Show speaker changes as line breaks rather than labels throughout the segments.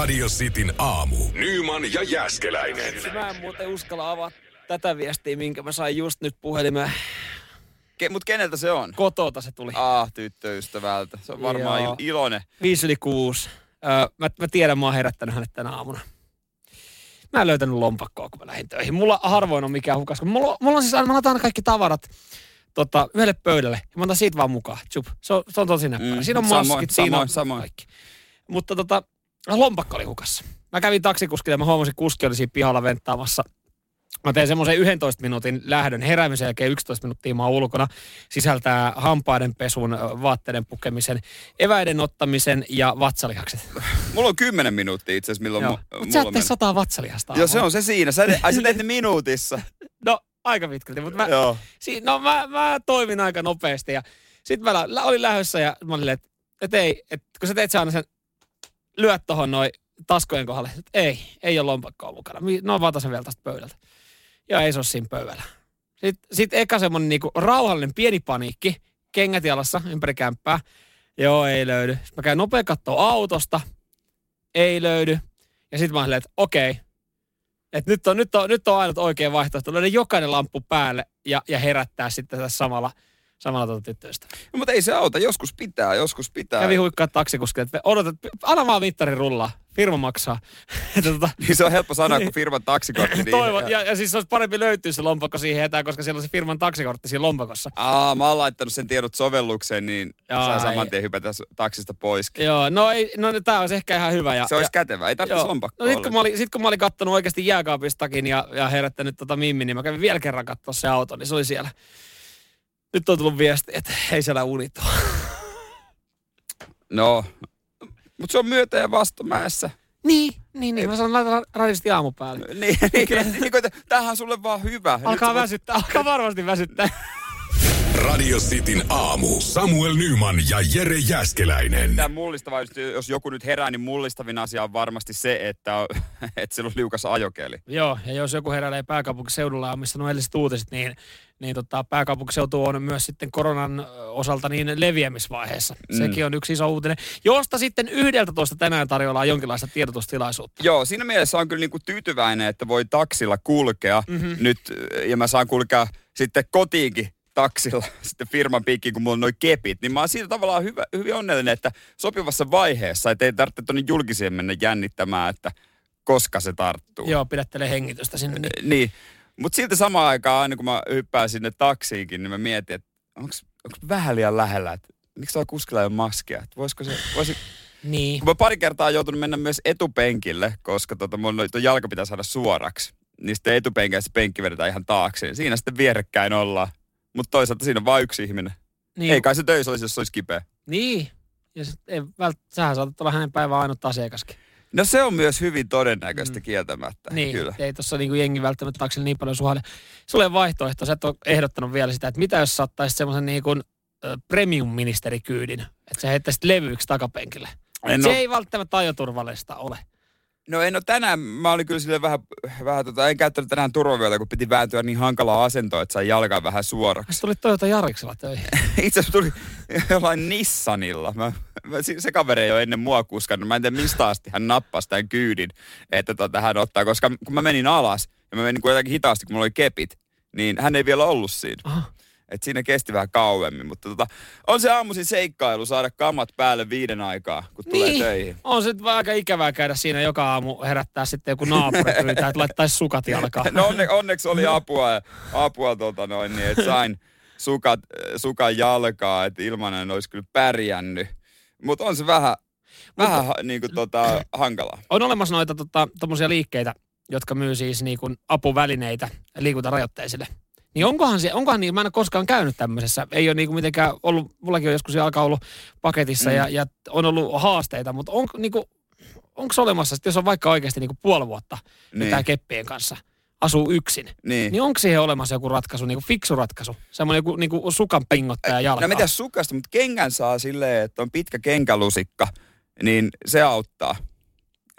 Radio Cityn aamu. Nyman ja Jäskeläinen.
Mä en muuten uskalla avaa tätä viestiä, minkä mä sain just nyt puhelimeen.
Ke, mut keneltä se on?
Kotota se tuli.
Ah, tyttöystävältä. Se on varmaan
Joo.
il- iloinen.
Viisi yli kuusi. Öö, mä, mä tiedän, mä oon herättänyt hänet tänä aamuna. Mä en löytänyt lompakkoa, kun mä lähdin töihin. Mulla harvoin on mikään hukas. Mulla, mulla on siis aina, mä laitan aina kaikki tavarat tota, yhdelle pöydälle. Ja mä otan siitä vaan mukaan. Se on, se on tosi näppärä.
Mm,
siinä on
samoin,
maskit, siinä on
samoin, samoin.
kaikki. Mutta tota, lompakko oli hukassa. Mä kävin taksikuskille ja mä huomasin, että kuski oli siinä pihalla venttaamassa. Mä tein semmoisen 11 minuutin lähdön heräämisen jälkeen 11 minuuttia mä ulkona. Sisältää hampaiden pesun, vaatteiden pukemisen, eväiden ottamisen ja vatsalihakset.
Mulla on kymmenen minuuttia itse asiassa, milloin
Joo.
mu-
Mutta
mulla
sä et tee
meni.
sataa vatsalihasta.
Joo, se on se siinä. Sä, ai sä teet ne minuutissa.
No, aika pitkälti, mutta mä,
Joo.
si, no, mä, mä toimin aika nopeasti ja sit mä olin lähdössä ja mä olin, että et ei, et, kun sä teet se aina sen, lyöt tohon noin taskojen kohdalle, ei, ei ole lompakkoa mukana. No vaan sen vielä tästä pöydältä. Ja ei se ole siinä pöydällä. Sitten sit eka semmonen niinku rauhallinen pieni paniikki, kengät jalassa ympäri kämppää. Joo, ei löydy. Sitten mä käyn nopea katsoa autosta. Ei löydy. Ja sitten mä olin, että okei, et nyt, on, nyt, on, nyt on ainut oikea vaihtoehto. Löydä jokainen lamppu päälle ja, ja herättää sitten tässä samalla, samalla tuota tyttöistä.
No, mutta ei se auta. Joskus pitää, joskus pitää.
Kävi huikkaa taksikuskille, että odotat, anna vaan mittari rullaa. Firma maksaa. Että tota,
Niin se on helppo sanoa, kun firman taksikortti. Niin,
toivon, ja, ja, siis olisi parempi löytyä se lompakko siihen etään, koska siellä on se firman taksikortti siinä lompakossa.
Aa, mä oon laittanut sen tiedot sovellukseen, niin
Jaa,
saa saman tien hypätä taksista pois.
Joo, no, ei, no tää olisi ehkä ihan hyvä. Ja,
Se olisi
ja,
kätevää. Ei tarvitsisi lompakkoa
No sit kun, mä olin, sit kun mä olin kattonut oikeasti jääkaapistakin ja, ja herättänyt tota Mimmin, niin mä kävin vielä kerran katsoa se auto, niin se oli siellä. Nyt on tullut viesti, että ei siellä unit ole.
No, mutta se on myötä ja vastomäessä.
Niin, niin, niin. Mä sanon, laita radisti aamu päälle.
Niin, niin, niin, niin tämähän on sulle vaan hyvä.
Alkaa väsyttää, alkaa varmasti väsyttää.
Radio Cityn aamu. Samuel Nyman ja Jere Jäskeläinen.
Tämä mullistava, jos joku nyt herää, niin mullistavin asia on varmasti se, että, että sillä on liukas ajokeli.
Joo, ja jos joku heräilee pääkaupunkiseudulla ja on missä nuo edelliset uutiset, niin, niin tota, pääkaupunkiseutu on myös sitten koronan osalta niin leviämisvaiheessa. Mm. Sekin on yksi iso uutinen, josta sitten 11 tänään tarjolla jonkinlaista tiedotustilaisuutta.
Joo, siinä mielessä on kyllä niinku tyytyväinen, että voi taksilla kulkea mm-hmm. nyt, ja mä saan kulkea sitten kotiinkin taksilla sitten firman piikkiin, kun mulla on noin kepit, niin mä oon siitä tavallaan hyvä, hyvin onnellinen, että sopivassa vaiheessa, että ei tarvitse tuonne julkiseen mennä jännittämään, että koska se tarttuu.
Joo, pidättelee hengitystä sinne. Niin.
Niin, mutta silti samaan aikaan, aina kun mä hyppään sinne taksiinkin, niin mä mietin, että onko vähän liian lähellä, että miksi tuolla kuskilla ei ole maskia, että voisiko se, voisi,
niin.
kun mä pari kertaa joutunut mennä myös etupenkille, koska tota, mun jalka pitää saada suoraksi. Niin sitten etupenkillä se penkki vedetään ihan taakse. Siinä sitten vierekkäin ollaan. Mutta toisaalta siinä on vain yksi ihminen.
Niin.
Ei kai se töissä olisi, jos se olisi kipeä.
Niin. Ja sit ei vält, sähän saatat olla hänen päivän ainut asiakaskin.
No se on myös hyvin todennäköistä mm. kieltämättä.
Niin,
Kyllä.
ei tuossa niinku jengi välttämättä taksilla niin paljon suhale. Sulle on vaihtoehto, sä et ole ehdottanut vielä sitä, että mitä jos sä ottaisit semmoisen niinku, premium-ministerikyydin, että sä heittäisit levyiksi takapenkille.
En
Se
oo-
ei välttämättä ajoturvallista ole.
No en ole tänään, mä olin kyllä silleen vähän, vähän tota, en käyttänyt tänään turvavyötä, kun piti vääntyä niin hankalaa asentoa, että sai jalkaa vähän suoraksi.
Sä tulit Toyota Jariksella töihin.
Itse asiassa tuli jollain Nissanilla. Mä, mä, se kaveri ei ole ennen mua kuskannut. Mä en tiedä mistä asti hän nappasi tämän kyydin, että tota, hän ottaa. Koska kun mä menin alas ja mä menin kuitenkin hitaasti, kun mulla oli kepit, niin hän ei vielä ollut siinä.
Aha.
Et siinä kesti vähän kauemmin, mutta tota, on se aamuisin seikkailu saada kamat päälle viiden aikaa, kun tulee
Niin.
töihin.
On se vaan aika ikävää käydä siinä joka aamu herättää sitten joku naapuri pyytää, että laittaisi sukat jalkaan.
No onne, onneksi oli apua, apua tota noin, niin että sain sukat, sukan jalkaa, että ilman en olisi kyllä pärjännyt. Mutta on se vähän, vähän ha, niin kuin, tota, hankalaa.
On olemassa noita tota, tommosia liikkeitä, jotka myy siis niin kuin apuvälineitä liikuntarajoitteisille. Niin onkohan, se, onkohan niin, mä en ole koskaan käynyt tämmöisessä, ei ole niinku mitenkään ollut, mullakin on joskus jalka ollut paketissa mm. ja, ja, on ollut haasteita, mutta on, niinku, onko se olemassa, että jos on vaikka oikeasti niinku puoli vuotta niin.
Niin.
keppien kanssa, asuu yksin,
Niin.
niin onko siihen olemassa joku ratkaisu, niinku fiksu ratkaisu, semmoinen joku niinku sukan pingottaja jalkaa?
No mitä sukasta, mutta kengän saa silleen, että on pitkä kenkälusikka, niin se auttaa.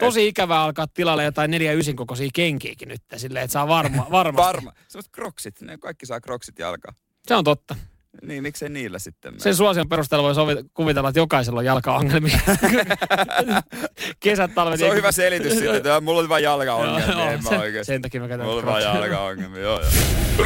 Tosi ikävää alkaa tilalle jotain neljä ysin kokoisia kenkiäkin nyt, silleen, että saa varma, varmasti.
Varma. Sellaiset kroksit, ne kaikki saa kroksit jalkaan.
Se on totta.
Niin, miksei niillä sitten mene?
Sen suosion perusteella voi sovi, kuvitella, että jokaisella on jalkaongelmia. Kesät, talvet.
Se on hyvä selitys sitten, että mulla oli vain jalkaongelmia,
Joo,
en mä
sen,
oikeesti.
sen takia mä käytän
Mulla oli vain jalkaongelmia, joo joo.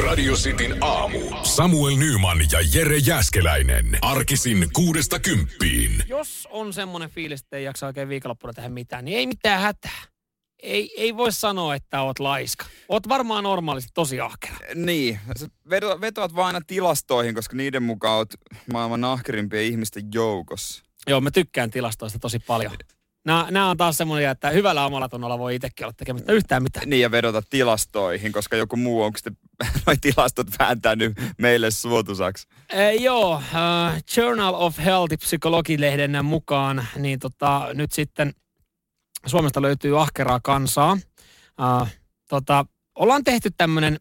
Radio Cityn aamu. Samuel Nyman ja Jere Jäskeläinen. Arkisin kuudesta kymppiin.
Jos on semmoinen fiilis, että ei jaksa oikein viikonloppuna tehdä mitään, niin ei mitään hätää. Ei, ei voi sanoa, että oot laiska. Oot varmaan normaalisti tosi ahkera.
Niin, sä veto, vetoat vaan aina tilastoihin, koska niiden mukaan oot maailman ahkerimpien ihmisten joukossa.
Joo, mä tykkään tilastoista tosi paljon. Nämä, nämä on taas semmoinen, että hyvällä omalla tunnolla voi itsekin olla tekemättä yhtään mitään.
Niin ja vedota tilastoihin, koska joku muu onko sitten noi tilastot vääntänyt meille suotusaksi.
Ee, joo, äh, Journal of Health psykologilehden mukaan, niin tota, nyt sitten Suomesta löytyy ahkeraa kansaa. Äh, tota, ollaan tehty tämmöinen,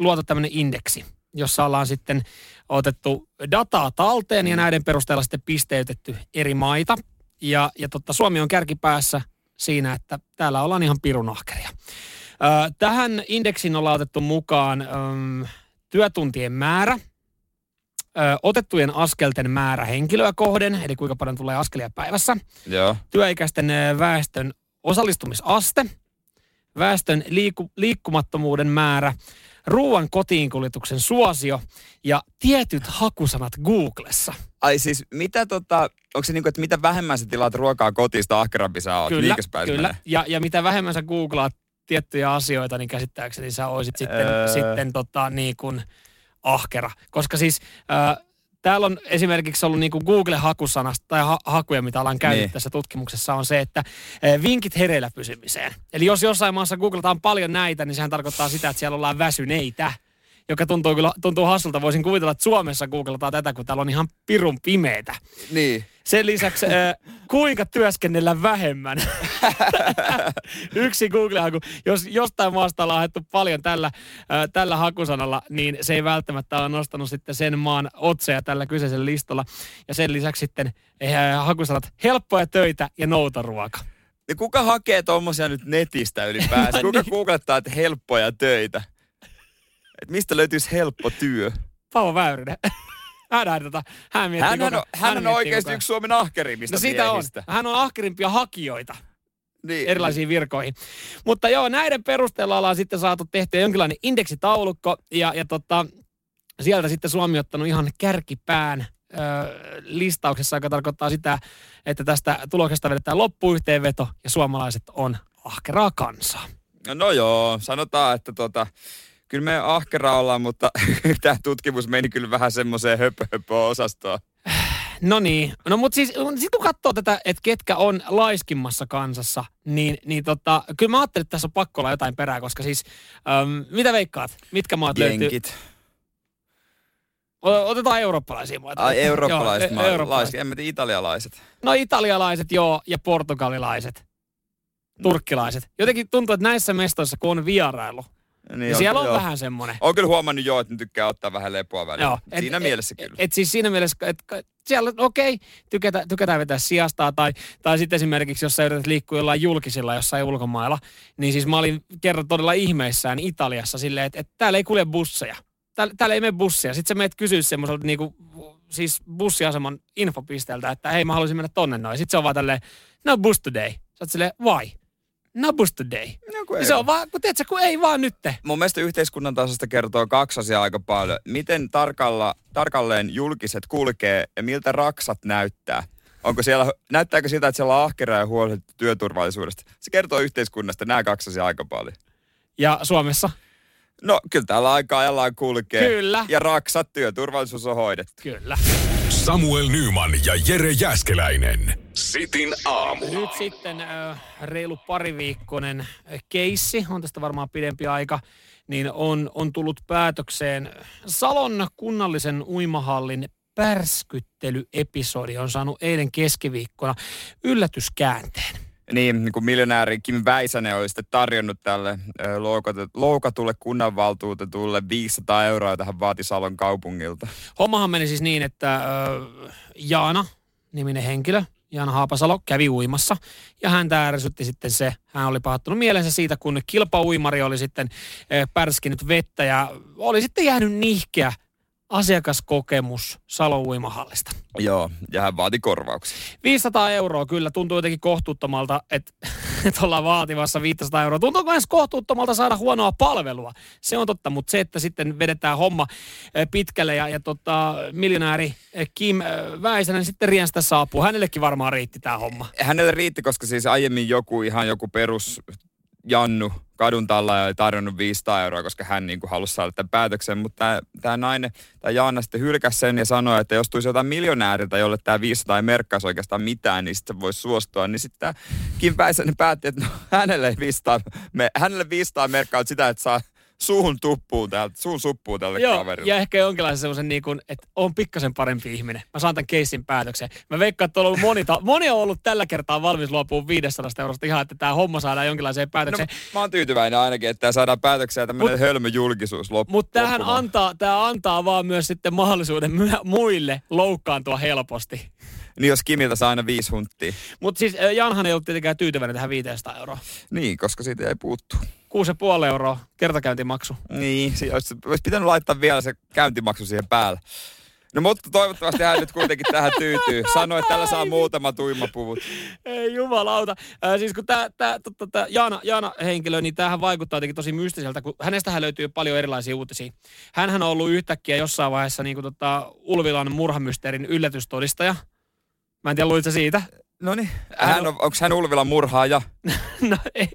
luotu tämmöinen indeksi, jossa ollaan sitten otettu dataa talteen ja näiden perusteella sitten pisteytetty eri maita. Ja, ja tota, Suomi on kärkipäässä siinä, että täällä ollaan ihan pirun ahkeria. Ö, tähän indeksiin ollaan otettu mukaan ö, työtuntien määrä, ö, otettujen askelten määrä henkilöä kohden, eli kuinka paljon tulee askelia päivässä,
Joo.
työikäisten väestön osallistumisaste, väestön liiku, liikkumattomuuden määrä, ruoan kotiinkuljetuksen suosio ja tietyt hakusanat Googlessa.
Ai siis mitä tota, onko se niinku, että mitä vähemmän sä tilaat ruokaa kotista, ahkerampi sä oot?
Kyllä, kyllä.
menee?
Ja, ja mitä vähemmän sä googlaat tiettyjä asioita, niin käsittääkseni sä oisit sitten,
Öö.
sitten tota, niin kuin ahkera. Koska siis äh, täällä on esimerkiksi ollut niin kuin Google-hakusanasta tai ha- hakuja, mitä ollaan käynyt
Niin.
tässä tutkimuksessa, on se, että äh, vinkit hereillä pysymiseen. Eli jos jossain maassa googlataan paljon näitä, niin sehän tarkoittaa sitä, että siellä ollaan väsyneitä joka tuntuu kyllä tuntuu hassulta. Voisin kuvitella, että Suomessa googlataan tätä, kun täällä on ihan pirun pimeitä.
Niin.
Sen lisäksi, äh, kuinka työskennellä vähemmän? Yksi Google-haku. Jos jostain maasta ollaan haettu paljon tällä, äh, tällä hakusanalla, niin se ei välttämättä ole nostanut sitten sen maan otseja tällä kyseisellä listalla. Ja sen lisäksi sitten äh, hakusanat helppoja töitä ja noutaruoka.
Ja kuka hakee tommosia nyt netistä ylipäänsä? Kuka
niin.
googlettaa, että helppoja töitä? Et mistä löytyisi helppo työ?
Paavo Väyrynen. Hän, hän, tota, hän, miettii
Hän, on,
koko-
hän on oikeasti
koko
yksi Suomen ahkerimmista
No sitä on. Hän on ahkerimpia hakijoita.
Niin.
erilaisiin virkoihin. Mutta joo, näiden perusteella ollaan sitten saatu tehtyä jonkinlainen indeksitaulukko ja, ja tota, sieltä sitten Suomi ottanut ihan kärkipään ö, listauksessa, joka tarkoittaa sitä, että tästä tuloksesta vedetään loppuyhteenveto ja suomalaiset on ahkeraa kansaa.
No joo, sanotaan, että tota, kyllä me ahkera ollaan, mutta tämä tutkimus meni kyllä vähän semmoiseen höpö, höpö osastoon.
No niin, no mutta siis sit kun katsoo tätä, että ketkä on laiskimmassa kansassa, niin, niin tota, kyllä mä ajattelin, että tässä on pakko olla jotain perää, koska siis, äm, mitä veikkaat, mitkä maat löytyy?
Jenkit.
O- Otetaan eurooppalaisia maita.
Ai eurooppalaiset,
Joo, e- eurooppalaiset.
en mä tiedä, italialaiset.
No italialaiset joo ja portugalilaiset. Turkkilaiset. Jotenkin tuntuu, että näissä mestoissa, kun on vierailu, niin, siellä on
joo.
vähän semmoinen.
Oon kyllä huomannut joo, että ne tykkää ottaa vähän lepoa välillä.
Joo, et-
Siinä
et-
mielessä kyllä.
Et siis siinä mielessä, että siellä okei, okay, tykätään, tykätään vetää sijastaa tai, tai sitten esimerkiksi, jos sä yrität liikkua jollain julkisilla jossain ulkomailla, niin siis mä olin kerran todella ihmeissään Italiassa silleen, että, että täällä ei kulje busseja. Täällä, täällä ei mene busseja. Sitten sä menet kysyä semmoiselta niinku, siis bussiaseman infopisteeltä, että hei mä haluaisin mennä tonne noin. Sitten se on vaan tälleen, no bus today. Sä oot silleen, why? No bus today.
No, kun ei
se on vaan, kun tiedät sä, kun ei vaan nytte.
Mun mielestä yhteiskunnan tasosta kertoo kaksi asiaa aika paljon. Miten tarkalla, tarkalleen julkiset kulkee ja miltä raksat näyttää. Onko siellä, näyttääkö siltä, että siellä on ahkeraa ja huolehdittu työturvallisuudesta? Se kertoo yhteiskunnasta nämä kaksi asiaa aika paljon.
Ja Suomessa?
No, kyllä täällä aika ajallaan kulkee.
Kyllä.
Ja raksat, työturvallisuus on hoidettu.
Kyllä.
Samuel Nyman ja Jere Jäskeläinen. Sitin aamu.
Nyt sitten äh, reilu pariviikkoinen keissi, on tästä varmaan pidempi aika, niin on, on tullut päätökseen. Salon kunnallisen uimahallin pärskyttelyepisodi on saanut eilen keskiviikkona yllätyskäänteen.
Niin, niin kuin miljonääri Kim Väisänen oli sitten tarjonnut tälle loukatulle kunnanvaltuutetulle 500 euroa, jota hän vaati Salon kaupungilta.
Hommahan meni siis niin, että äh, Jaana, niminen henkilö, Jaana Haapasalo, kävi uimassa. Ja häntä ärsytti sitten se, hän oli pahattunut mielensä siitä, kun kilpauimari oli sitten äh, pärskinyt vettä ja oli sitten jäänyt nihkeä asiakaskokemus Salon uimahallista.
Joo, ja hän vaati korvauksia.
500 euroa kyllä tuntuu jotenkin kohtuuttomalta, että, että ollaan vaativassa 500 euroa. Tuntuu myös kohtuuttomalta saada huonoa palvelua. Se on totta, mutta se, että sitten vedetään homma pitkälle ja, ja tota, miljonääri Kim Väisänen sitten rienstä saapuu. Hänellekin varmaan riitti tämä homma.
Hänelle riitti, koska siis aiemmin joku ihan joku perus Jannu kadun talla oli tarjonnut 500 euroa, koska hän niin kuin halusi saada tämän päätöksen, mutta tämä nainen, tämä Jaana sitten hylkäsi sen ja sanoi, että jos tulisi jotain miljonääriltä, jolle tämä 500 ei merkkaisi oikeastaan mitään, niin sitten se voisi suostua. Niin sitten tämä Kim Päisänen päätti, että no, hänelle 500, me, hänelle 500 merkkaa sitä, että saa suun tuppuu täältä, suun suppuu tälle
Joo,
kaverille.
ja ehkä jonkinlaisen semmoisen niin kuin, että on pikkasen parempi ihminen. Mä saan tämän keissin päätöksen. Mä veikkaan, että on ollut moni, ta- moni on ollut tällä kertaa valmis luopumaan 500 eurosta ihan, että tämä homma saadaan jonkinlaiseen
No,
päätökseen.
mä oon tyytyväinen ainakin, että tämä saadaan päätökseen tämmöinen
Mut-
hölmö julkisuus loppu.
Mutta tähän antaa, tää antaa vaan myös sitten mahdollisuuden myö- muille loukkaantua helposti.
Niin jos Kimiltä saa aina viisi hunttia.
Mutta siis Janhan ei ollut tietenkään tyytyväinen tähän 500 euroa.
Niin, koska siitä ei puuttu.
6,5 euroa kertakäyntimaksu.
Niin, siinä olisi, olisi pitänyt laittaa vielä se käyntimaksu siihen päälle. No mutta toivottavasti hän nyt kuitenkin tähän tyytyy. Sanoi, että tällä saa muutama tuimapuvut.
Ei jumalauta. Äh, siis kun tämä tää, tää, tää Jaana, Jaana henkilö, niin tämähän vaikuttaa jotenkin tosi mystiseltä, kun hänestähän löytyy paljon erilaisia uutisia. Hänhän on ollut yhtäkkiä jossain vaiheessa niin kuin tota, Ulvilan murhamysteerin yllätystodistaja. Mä en tiedä, luitko siitä?
No niin.
Hän
on, onko hän Ulvilan murhaaja?
No ei,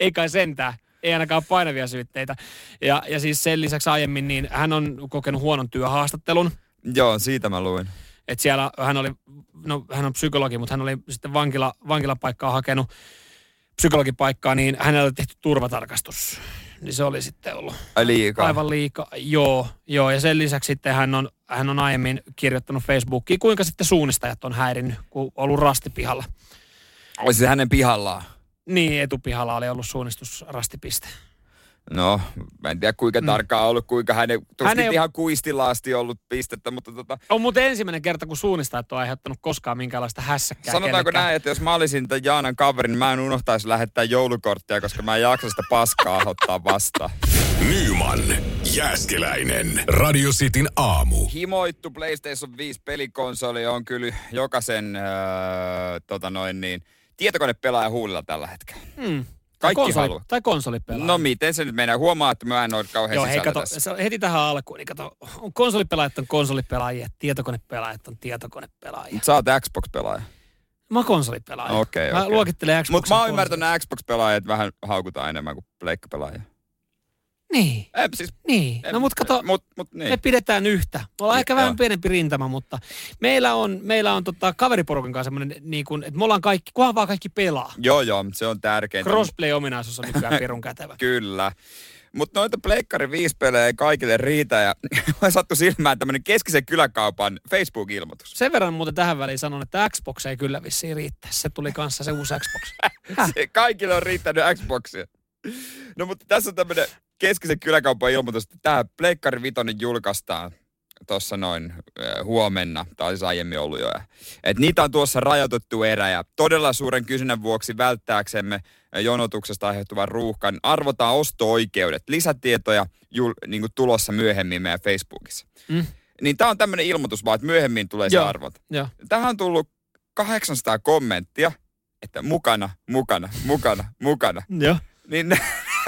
ei, kai sentään. Ei ainakaan painavia syytteitä. Ja, ja siis sen lisäksi aiemmin niin hän on kokenut huonon työhaastattelun.
Joo, siitä mä luin.
Että siellä hän oli, no hän on psykologi, mutta hän oli sitten vankila, vankilapaikkaa hakenut psykologipaikkaa, niin hänellä oli tehty turvatarkastus. Niin se oli sitten ollut
Ai liikaa.
aivan liikaa. Joo, joo. Ja sen lisäksi sitten hän on, hän on aiemmin kirjoittanut Facebookiin, kuinka sitten suunnistajat on häirinnyt, kun ollut rastipihalla.
Olisi se hänen pihallaan.
Niin, etupihalla oli ollut suunnistusrastipiste.
No, mä en tiedä kuinka
Mm.
tarkkaan on ollut, kuinka hänen, tuskin
Hän ei-
ihan kuistilla asti ollut pistettä, mutta tota,
On muuten ensimmäinen kerta, kun suunnistajat on aiheuttanut koskaan minkäänlaista hässäkkää
sanotaanko
kellekään.
näin, että jos mä olisin tämän Jaanan kaveri, niin mä en unohtaisi lähettää joulukorttia, koska mä en jaksa sitä paskaa ottaa vastaan.
Nyman, Jääskeläinen. Radio Cityn aamu.
himoittu PlayStation 5 pelikonsoli on kyllä jokaisen öö, tota noin niin, tietokonepelaajan huulilla tällä hetkellä.
Hmm.
Kaikki
tai konsoli,
haluaa.
Tai konsolipelaaja.
No miten se nyt menee? Huomaa, että mä en ole kauhean
Joo, hei, kato,
tässä.
se on heti tähän alkuun, niin kato, on konsolipelaajat on konsolipelaajia, tietokonepelaajat on tietokonepelaajia.
Sä oot Xbox-pelaaja.
Mä oon konsolipelaaja.
Okei,
Mä
okei.
luokittelen Xboxin
Mutta mä oon ymmärtänyt Xbox-pelaajat vähän haukutaan enemmän kuin pleikkapelaajia.
Niin,
Ei, siis,
niin. No mut kato,
Mut, mut niin.
me pidetään yhtä. Me ollaan
Niin,
ehkä vähän
joo.
pienempi rintama, mutta meillä on, meillä on tota, kaveriporukan kanssa semmoinen, niin kuin, että me ollaan kaikki, kunhan vaan kaikki pelaa.
Joo, joo, se on tärkeintä.
Crossplay-ominaisuus on nykyään pirun kätevä.
Kyllä. Mutta noita Pleikkari 5 pelejä ei kaikille riitä ja mä sattu silmään tämmönen keskisen kyläkaupan Facebook-ilmoitus.
Sen verran muuten tähän väliin sanon, että Xbox ei kyllä vissiin riittää. Se tuli kanssa se uusi Xbox.
Se kaikille on riittänyt Xboxia. No mutta tässä on tämmönen keskisen kyläkaupan ilmoitus, että tämä Pleikkari Vitonen julkaistaan tuossa noin huomenna, tai siis aiemmin ollut jo. Et niitä on tuossa rajoitettu erä ja todella suuren kysynnän vuoksi välttääksemme jonotuksesta aiheutuvan ruuhkan arvotaan osto-oikeudet. Lisätietoja jul, niin kuin tulossa myöhemmin meidän Facebookissa.
Mm.
Niin tämä on tämmöinen ilmoitus vaan, että myöhemmin tulee se arvot.
Joo.
Tähän on tullut 800 kommenttia, että mukana, mukana, mukana, mukana.
Joo.
Niin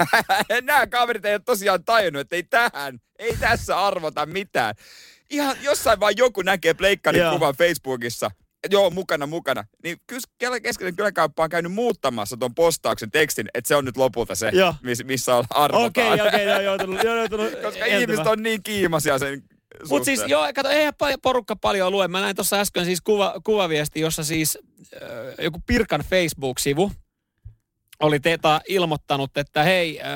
nämä kaverit ei ole tosiaan tajunnut, että ei tähän, ei tässä arvota mitään. Ihan jossain vaan joku näkee pleikkarin
Joo.
kuvan Facebookissa, joo, mukana, mukana. Niin kyllä keskinen kyläkauppa on käynyt muuttamassa ton postauksen tekstin, että se on nyt lopulta se,
Joo.
miss, missä on arvotaan.
Okei, okei, joo, joutunut, joo, joutunut
Koska
eltymään.
ihmiset on niin kiimasia sen
Mutta siis joo, kato, eihän porukka paljon lue. Mä näin tuossa äsken siis kuva, kuvaviesti, jossa siis äh, joku Pirkan Facebook-sivu oli teeta ilmoittanut, että hei, äh,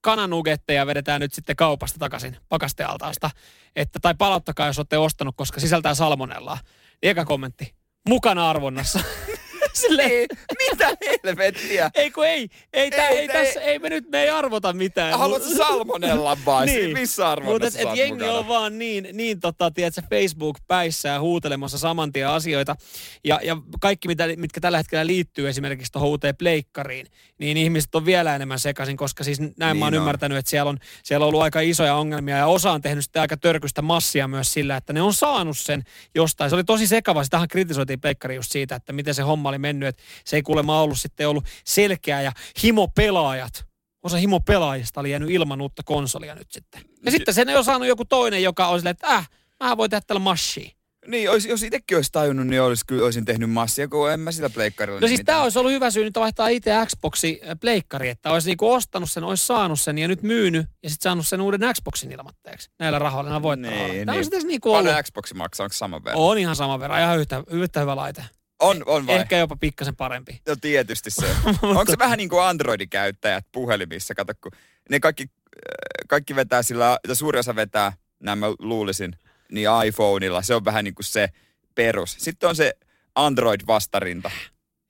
kananugetteja vedetään nyt sitten kaupasta takaisin pakastealtaasta. Että, tai palauttakaa, jos olette ostanut, koska sisältää salmonellaa. Eka kommentti. Mukana arvonnassa. Silleen,
Niin, mitä helvettiä?
ei kun ei, ei, tää, ei,
Ei,
tässä, ei me nyt, me ei arvota mitään.
Haluatko salmonella vai?
Niin.
Missä
Mutta
arvonnassa
et,
sä
et jengi
mukana?
on vaan niin, niin tota, tiedätkö, Facebook-päissään huutelemassa saman tien asioita. Ja, ja kaikki, mitä, mitkä tällä hetkellä liittyy esimerkiksi tuohon uuteen pleikkariin, niin ihmiset on vielä enemmän sekaisin, koska siis näin niin mä oon
Niin on.
ymmärtänyt, että siellä on, siellä on ollut aika isoja ongelmia ja osa on tehnyt sitten aika törkystä massia myös sillä, että ne on saanut sen jostain. Se oli tosi sekava, sitähän kritisoitiin pleikkari just siitä, että miten se homma oli mennyt, että se ei kuulemma ollut sitten ollut selkeä ja himopelaajat osa himopelaajista oli jäänyt ilman uutta konsolia nyt sitten. Ja sitten sen ei ole saanut joku toinen, joka on silleen, että äh, mä voin tehdä tällä mashia.
Niin, olisi, jos itsekin olisi tajunnut, niin olisi, kyllä, olisin tehnyt massia, kun en mä sillä pleikkarilla.
No
niin
siis tämä olisi ollut hyvä syy nyt vaihtaa itse Xboxi äh, pleikkari, että olisi niinku ostanut sen, olisi saanut sen ja nyt myynyt ja sitten saanut sen uuden Xboxin ilmatteeksi. Näillä rahoilla, näillä voittorahoilla.
Niin,
Tämä
niin.
olisi tässä niinku ollut.
Paljon Xbox maksaa, onko sama verran?
On ihan sama verran, ihan yhtä, yhtä hyvä laite.
On, on vai?
Ehkä jopa pikkasen parempi.
No tietysti se. Onko se vähän niin kuin Androidin käyttäjät puhelimissa? Kato, kun ne kaikki, äh, kaikki vetää sillä, ja suuri osa vetää, näin mä luulisin, niin iPhoneilla. Se on vähän niin kuin se perus. Sitten on se Android-vastarinta.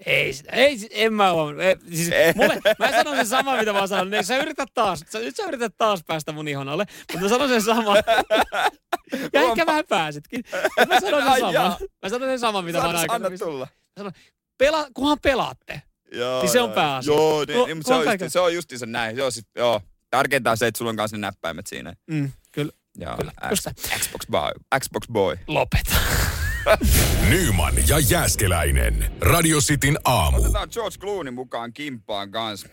Ei, ei, en mä oo. Ei, siis mulle, mä sanon sen sama, mitä mä sanon. Niin, sä yrität taas, sä, nyt sä yrität taas päästä mun ihon alle, mutta mä sanon sen sama. ja ehkä vähän pääsitkin. Mutta Mä sanon sen saman. Mä sanon sen saman, mitä mä oon
Anna, anna
aikaisemmin.
tulla.
Pela, kunhan pelaatte.
Joo,
Niin se on
joo.
pääasia.
Joo, niin,
Ku-
niin, mutta se on, just, se on justiinsa näin. Joo, siis, joo. Tärkeintä on se, että sulla on kanssa ne näppäimet siinä.
Mm, kyllä,
Joo,
Kyllä,
X- Xbox Boy. Xbox Boy.
lopeta.
Nyman ja Jääskeläinen. Radio Cityn aamu.
Otetaan George Clooney mukaan kimpaan kanssa.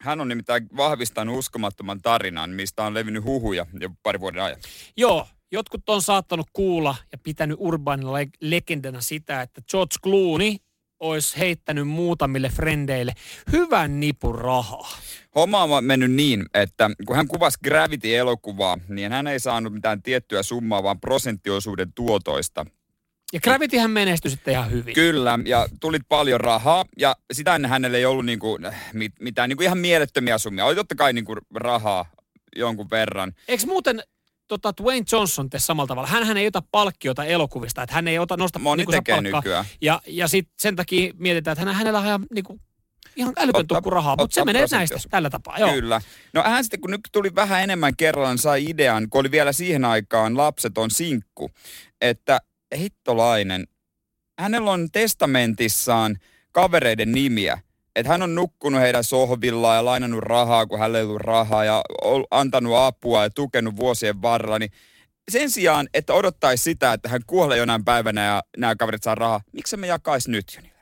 Hän on nimittäin vahvistanut uskomattoman tarinan, mistä on levinnyt huhuja jo pari vuoden ajan.
Joo, jotkut on saattanut kuulla ja pitänyt urbaanilla le- legendana sitä, että George Clooney olisi heittänyt muutamille frendeille hyvän nipun rahaa.
Homma on mennyt niin, että kun hän kuvasi Gravity-elokuvaa, niin hän ei saanut mitään tiettyä summaa, vaan prosenttiosuuden tuotoista.
Ja Gravityhän menestyi sitten ihan hyvin.
Kyllä, ja tuli paljon rahaa, ja sitä ennen hänellä ei ollut niinku, mit, mitään niinku ihan mielettömiä summia. Oli totta kai niinku rahaa jonkun verran.
Eikö muuten tota, Dwayne Johnson tee samalla tavalla? Hänhän ei ota palkkiota elokuvista, että hän ei ota nosta
Moni
sitä
tekee
palkkaa.
nykyään.
Ja, ja sit sen takia mietitään, että hän, hänellä on ihan, niinku, ihan älytön tukku rahaa, mutta se menee näistä tällä tapaa. Joo.
Kyllä. No hän sitten, kun nyt tuli vähän enemmän kerrallaan, sai idean, kun oli vielä siihen aikaan lapseton sinkku, että hittolainen, hänellä on testamentissaan kavereiden nimiä. Että hän on nukkunut heidän sohvillaan ja lainannut rahaa, kun hänellä ei ollut rahaa ja antanut apua ja tukenut vuosien varrella. Niin sen sijaan, että odottaisi sitä, että hän kuolee jonain päivänä ja nämä kaverit saa rahaa, miksi me jakaisi nyt jo niin?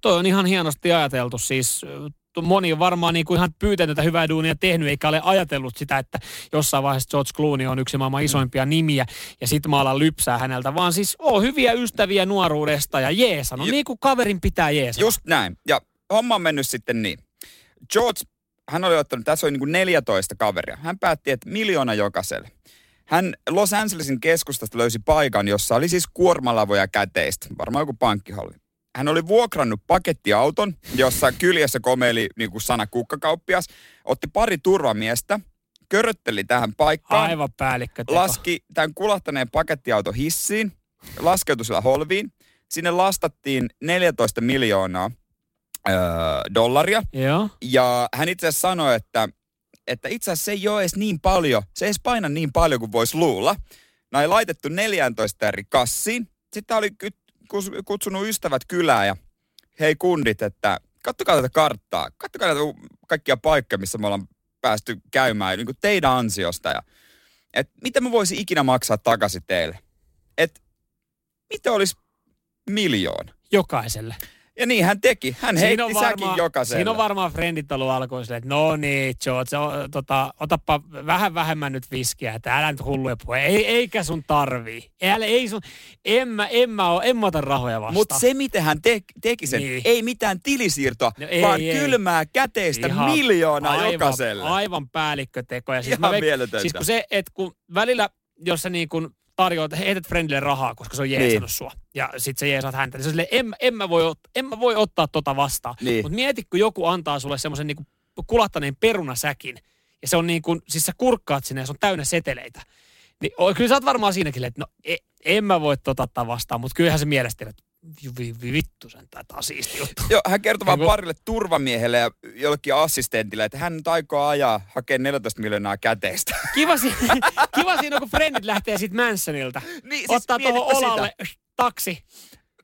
Toi on ihan hienosti ajateltu. Siis ö, moni on varmaan niin kuin ihan pyytänyt tätä hyvää duunia tehnyt, eikä ole ajatellut sitä, että jossain vaiheessa George Clooney on yksi maailman isoimpia nimiä, ja sitten mä alan lypsää häneltä, vaan siis oo hyviä ystäviä nuoruudesta ja jeesano,
Ju-
niin kuin kaverin pitää jeesana.
Just näin. Ja homma on mennyt sitten niin. George, hän oli ottanut, tässä oli niin kuin 14 kaveria. Hän päätti, että miljoona jokaiselle. Hän Los Angelesin keskustasta löysi paikan, jossa oli siis kuormalavoja käteistä, varmaan joku pankkihalli. Hän oli vuokrannut pakettiauton, jossa kyljessä komeili niin kuin sana kukkakauppias, otti pari turvamiestä, körötteli tähän paikkaan,
Aivan päällikkö.
laski tämän kulahtaneen pakettiauto hissiin, laskeutui sillä holviin. Sinne lastattiin 14 miljoonaa öö, dollaria.
Joo.
Ja hän itse asiassa sanoi, että, että itse asiassa se ei ole edes niin paljon, se ei edes paina niin paljon kuin voisi luulla. Näin laitettu 14 eri kassiin. Sitten oli kutsunut ystävät kylään ja hei kundit, että kattokaa tätä karttaa, kattokaa näitä kaikkia paikkoja, missä me ollaan päästy käymään niin kuin teidän ansiosta. Ja, että mitä mä voisin ikinä maksaa takaisin teille? Että mitä olisi miljoona?
Jokaiselle.
Ja niin hän teki. Hän heitti säkin jokaiselle.
Siinä on varmaan frendit ollut alkuun silleen, että no niin, George, o, tota, otappa vähän vähemmän nyt viskiä, että älä nyt hulluja puhe. Ei, eikä sun tarvii. Älä, ei sun, en mä, en mä, oo, en mä ota rahoja vastaan.
Mutta se, miten hän te- teki sen,
Niin.
ei mitään tilisiirtoa,
No ei,
vaan
ei.
kylmää käteistä
Ihan
miljoonaa
aivan,
jokaiselle.
Aivan päällikköteko. Ja siis
Ihan
mä veik-
mieletöntä.
Siis kun se, että kun välillä, jos sä niin kun tarjoat, heität friendille rahaa, koska se on jeesannut
Niin.
sua. Ja sit sä jeesaat häntä. Niin se on silleen, en, en, mä voi, ot- en mä voi ottaa tota vastaan.
Niin.
Mutta mieti, kun joku antaa sulle semmoisen niin kulahtaneen perunasäkin. Ja se on niin kuin, siis sä kurkkaat sinne ja se on täynnä seteleitä. Niin kyllä sä oot varmaan siinäkin, että no e, en mä voi tota ottaa vastaan, mutta kyllähän se mielestä, että vittu sen, on siisti juttu.
Joo, hän kertoi vaan parille turvamiehelle ja jollekin assistentille, että hän nyt aikoo ajaa, hakee 14 miljoonaa käteistä.
Kiva, si- kiva siinä on, kun frendit lähtee sit Mansonilta.
Niin, siis
Ottaa tuohon
mietipä sitä.
olalle taksi.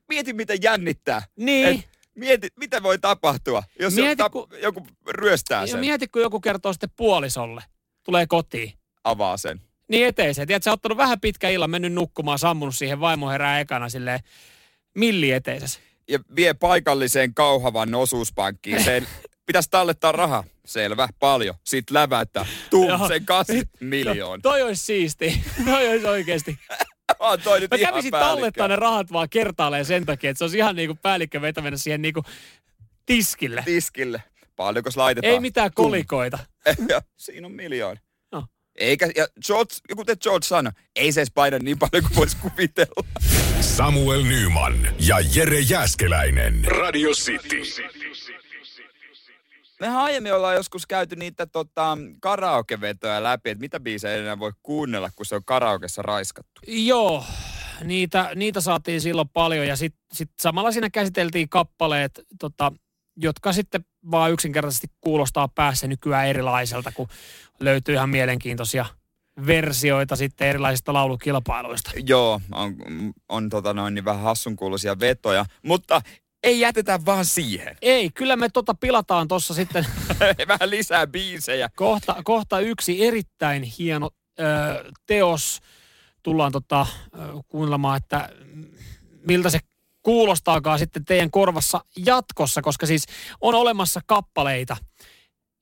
Mieti, miten jännittää.
Niin.
Et mieti, mitä voi tapahtua, jos
Mieti,
tap,
kun-
joku ryöstää sen,
mieti, kun joku kertoo sitten puolisolle. Tulee kotiin.
avaa sen.
Niin eteiseen. Tiedätkö, sä ottanut vähän pitkä illan, mennyt nukkumaan, sammunut siihen vaimo herää ekana silleen milli eteisessä.
Ja vie paikalliseen kauhavan osuuspankkiin. Sen pitäisi tallettaa raha. Selvä, paljon. Sitten läväyttää. Tum,
Joo.
sen kasi miljoon.
Toi olisi siisti. toi olisi oikeesti.
On toi nyt
Mä
ihan
kävisin tallettaa ne rahat vaan kertaalleen sen takia, että se olisi ihan niinku päällikkö vetämään siihen niinku tiskille.
Tiskille. Paljonko laitetaan?
Ei mitään kolikoita.
Ja siinä on miljoona.
No.
Eikä, ja George, kuten George sanoi, ei se edes paina niin paljon kuin voisi kuvitella.
Samuel Nyman ja Jere Jäskeläinen. Radio City.
Mehän aiemmin ollaan joskus käyty niitä tota, karaokevetoja läpi, että mitä biisejä ei enää voi kuunnella, kun se on karaokessa raiskattu.
Joo, niitä, niitä saatiin silloin paljon ja sitten sit samalla siinä käsiteltiin kappaleet, tota, jotka sitten vaan yksinkertaisesti kuulostaa päässä nykyään erilaiselta, kun löytyy ihan mielenkiintoisia versioita sitten erilaisista laulukilpailuista.
Joo, on, on tota noin, niin vähän hassunkuuluisia vetoja, mutta ei jätetä vaan siihen.
Ei, kyllä me tota pilataan tuossa sitten
vähän lisää biisejä.
kohta, kohta yksi erittäin hieno ö, teos. Tullaan tota, ö, kuunnelemaan, että miltä se kuulostaakaan sitten teidän korvassa jatkossa, koska siis on olemassa kappaleita,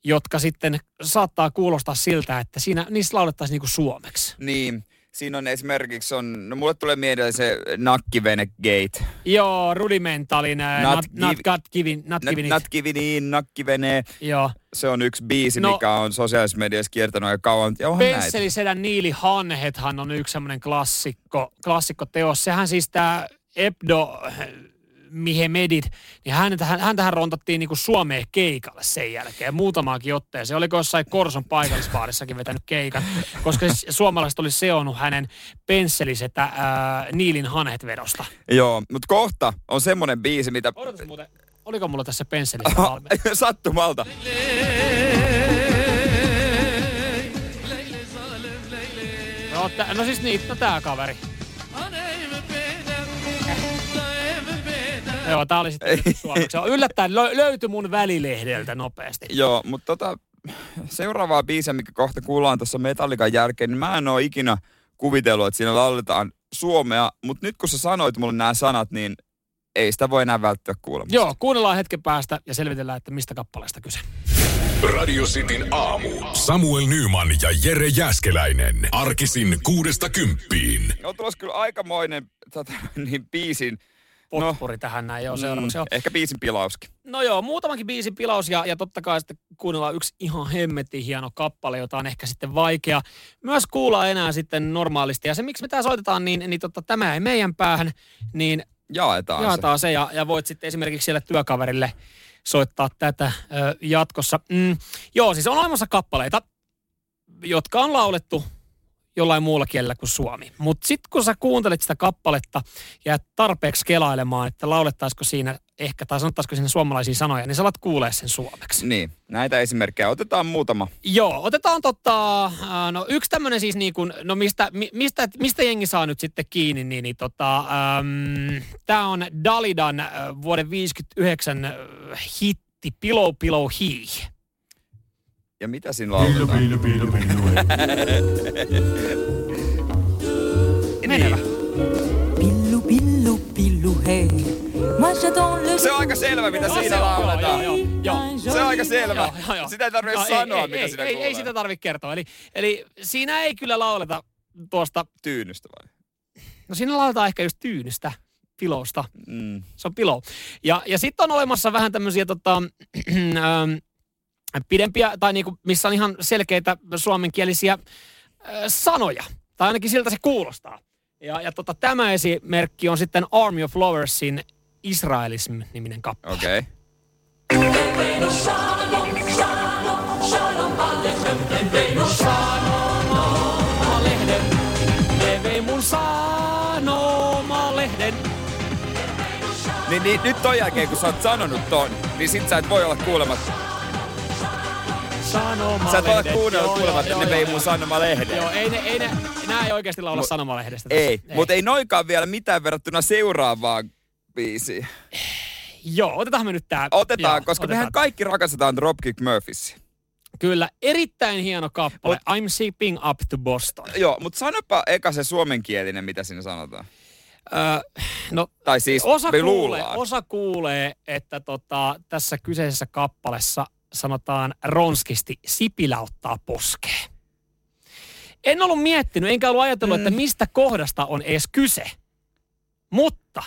jotka sitten saattaa kuulostaa siltä, että siinä, niissä laulettaisiin niinku suomeksi.
Niin, siinä on esimerkiksi, on, no mulle tulee mieleen se Nakkivene Gate.
Joo, rudimentalin, not,
Not
not,
give-
not, giving, not giving
Nakkivene.
Joo.
Se on yksi biisi,
No-
mikä on sosiaalisessa mediassa kiertänyt aika kauan.
Pensselisedän Niili Hanhethan on yksi semmoinen klassikko, klassikko teos. Sehän siis tämä Ebdo Mihemedit, niin häntä, häntähän rontattiin niinku Suomeen keikalle sen jälkeen, muutamaakin otteeseen. Oliko jossain Korson paikallisbaarissakin vetänyt keikan, koska siis suomalaiset oli seonnut hänen pensselisetä ää, Niilin Hanhet-vedosta.
Joo, mutta kohta on semmoinen biisi, mitä...
Odotas muuten, oliko mulla tässä valmiina?
Sattumalta.
No, tä, no siis niin, no tää kaveri. Joo, tää oli sitten suomeksi. Yllättäen lö- löytyi mun välilehdeltä nopeasti.
Joo, mutta tota, seuraavaa biisiä, mikä kohta kuullaan tuossa Metallikan jälkeen, niin mä en ole ikinä kuvitellut, että siinä lauletaan suomea, mutta nyt kun sä sanoit mulle nämä sanat, niin ei sitä voi enää välttyä kuulemasta.
Joo, kuunnellaan hetken päästä ja selvitellään, että mistä kappaleesta kyse.
Radio Cityn aamu. Samuel Nyman ja Jere Jäskeläinen. Arkisin kuudesta kymppiin.
On tulossa kyllä aikamoinen tota, niin biisin,
Potpuri tähän näin jo seuraavaksi. Joo.
ehkä biisin pilauskin.
No joo, muutamankin biisin pilaus ja, ja totta kai sitten kuunnellaan yksi ihan hemmetin hieno kappale, jota on ehkä sitten vaikea myös kuulla enää sitten normaalisti. Ja se, miksi me tää soitetaan, niin, niin totta, tämä ei meidän päähän, niin
Jaetaan,
jaetaan se ja, ja voit sitten esimerkiksi siellä työkaverille soittaa tätä ö, jatkossa. Mm, joo, siis on olemassa kappaleita, jotka on laulettu jollain muulla kielellä kuin suomi. Mutta sitten kun sä kuuntelet sitä kappaletta ja tarpeeksi kelailemaan, että laulettaisiko siinä ehkä tai sanottaisiko siinä suomalaisia sanoja, niin sä alat kuulee sen suomeksi.
Niin, näitä esimerkkejä. Otetaan muutama.
Joo, otetaan tota, äh, no yksi tämmönen siis niin kuin, no mistä, mi- mistä, mistä jengi saa nyt sitten kiinni, niin, niin tota, ähm, tää on Dalidan äh, vuoden 59 äh, hitti Pillow Pillow He.
Ja mitä siinä lauletaan?
Menevä.
Pillu, pillu, pillu, hei.
Se on aika selvä, mitä
No,
siinä
se on,
lauletaan.
joo, joo, joo.
Se on aika selvä.
Joo, joo, joo.
Sitä ei tarvitse
Joo,
sanoa,
ei,
mitä
ei,
siinä
ei,
kuulee.
ei sitä tarvitse kertoa. Eli, eli siinä ei kyllä lauleta tuosta,
Tyynystä vai?
no siinä lauletaan ehkä just tyynystä, pilousta.
Mm.
Se on pillow. Ja, ja sitten on olemassa vähän tämmöisiä tota, ähm, pidempiä, tai niinku, missä on ihan selkeitä suomenkielisiä äh, sanoja. Tai ainakin siltä se kuulostaa. Ja, ja tota, tämä esimerkki on sitten Army of Loversin Israelism-niminen kappale.
Okei. Okay. Niin, niin nyt ton jälkeen, kun sä oot sanonut ton, niin sit sä et voi olla kuulematta.
Sanomalehdet.
Sä et kuunnella
Joo,
kuulematta, ne vei mun sanomalehden.
Joo, ei ne, ei ne, nää ei oikeasti laula sanomalehdestä. tässä.
Ei, mutta ei noikaan vielä mitään verrattuna seuraavaan biisiin.
Joo, otetaan me nyt tää.
Otetaan,
Joo,
koska
otetaan.
mehän kaikki rakastetaan Dropkick Murphys.
Kyllä, erittäin hieno kappale. I'm shipping up to Boston.
Joo, mutta sanopa eka se suomenkielinen, mitä siinä sanotaan.
Öö, no,
Tai siis
osa kuulee, osa kuulee, että tota, tässä kyseisessä kappalessa sanotaan ronskisti Sipilä ottaa poskeen. En ollut miettinyt, enkä ollut ajatellut, mm. että mistä kohdasta on edes kyse. Mutta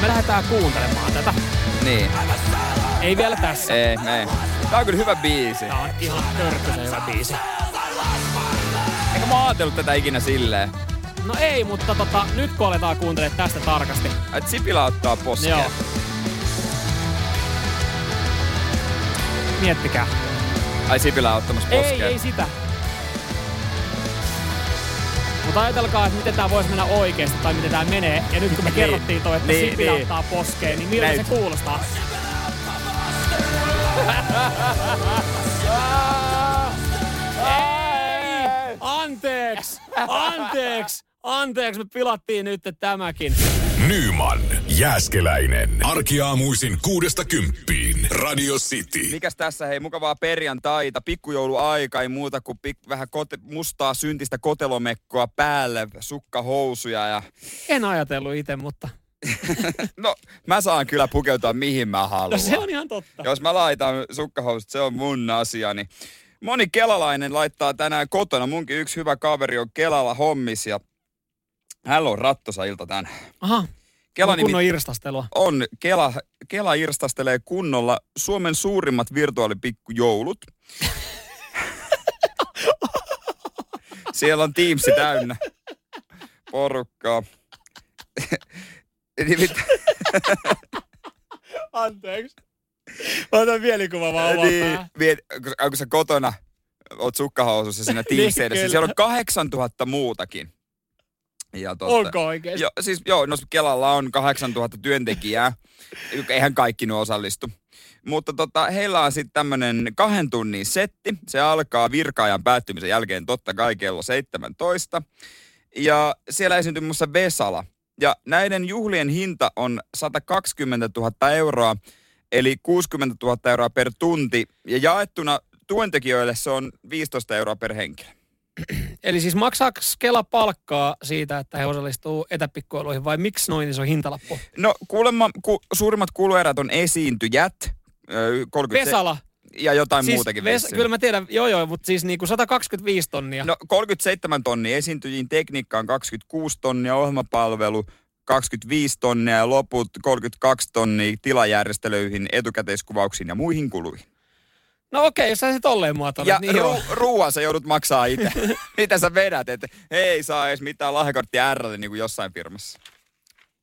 me lähdetään kuuntelemaan tätä.
Niin,
Ei vielä tässä.
ei, ei. Tää on kyllä hyvä biisi.
Tämä on ihan törkyisen hyvä biisi.
Eikä mä ajatellut tätä ikinä silleen,
No ei, mutta tota, nyt kun aletaan kuuntelemaan tästä tarkasti.
että Sipilä ottaa poskeen.
Joo. Miettikää.
Ai Sipilä on ottamassa poskeen.
Ei, ei sitä. Mutta ajatelkaa, että miten tämä voisi mennä oikeasti tai miten tämä menee. Ja nyt kun me
Niin.
kerrottiin toi, että
Niin,
Sipilä
niin.
ottaa poskeen, niin miltä
Näin.
se kuulostaa? Ei! Anteeksi! Anteeksi! Anteeksi, me pilattiin nyt tämäkin.
Nyman, Jääskeläinen. Arkiaamuisin kuudesta kymppiin. Radio City.
Mikäs tässä, hei, mukavaa perjantaita, pikkujouluaika, ei muuta kuin pik, vähän kote, mustaa syntistä kotelomekkoa päälle, sukkahousuja ja...
En ajatellut itse, mutta
No, mä saan kyllä pukeutua mihin mä
no
haluan.
se on ihan totta.
Jos mä laitan sukkahousut, se on mun asia. Niin moni kelalainen laittaa tänään kotona. Munkin yksi hyvä kaveri on Kelalla hommis ja hänellä on rattosa ilta tänään.
Aha,
Kela
on kunnon irstastelua.
on, Kela, Kela irstastelee kunnolla Suomen suurimmat virtuaalipikkujoulut. Siellä on Teamsi täynnä porukkaa. Nimittäin,
Anteeksi. Mä otan mielikuva vaan
niin, miet, kun, sä kotona oot sukkahousussa siinä
Niin,
edessä,
kyllä.
siellä on 8000 muutakin. Ja totta,
Onko oikeesti?
Joo, siis joo, no Kelalla on 8000 työntekijää. Eihän kaikki ne osallistu. Mutta tota, heillä on sitten tämmöinen kahden tunnin setti. Se alkaa virkaajan päättymisen jälkeen totta kai kello 17. Ja siellä esiintyy muun muassa Vesala. Ja näiden juhlien hinta on 120 000 euroa, eli 60 000 euroa per tunti. Ja jaettuna työntekijöille se on 15 euroa per henkilö.
Eli siis maksaako Kela palkkaa siitä, että he osallistuu etäpikkoiluihin vai miksi noin iso hintalappu?
No kuulemma ku, suurimmat kuluerät on esiintyjät, ö, 30
Vesala.
ja jotain
Siis
muutakin
Ves,
vissiin.
kyllä mä tiedän, joo joo, mutta siis niinku 125 tonnia.
No 37 tonnia esiintyjiin, tekniikkaan 26 tonnia, ohjelmapalvelu 25 tonnia ja loput 32 tonnia tilajärjestelyihin, etukäteiskuvauksiin ja muihin kuluihin.
No okei, jos sä se tolleen muotoilet,
Ja
niin
ru- ruoan sä joudut maksaa itse. Mitä sä vedät, että ei saa edes mitään lahjakorttia Rlle niin kuin jossain firmassa.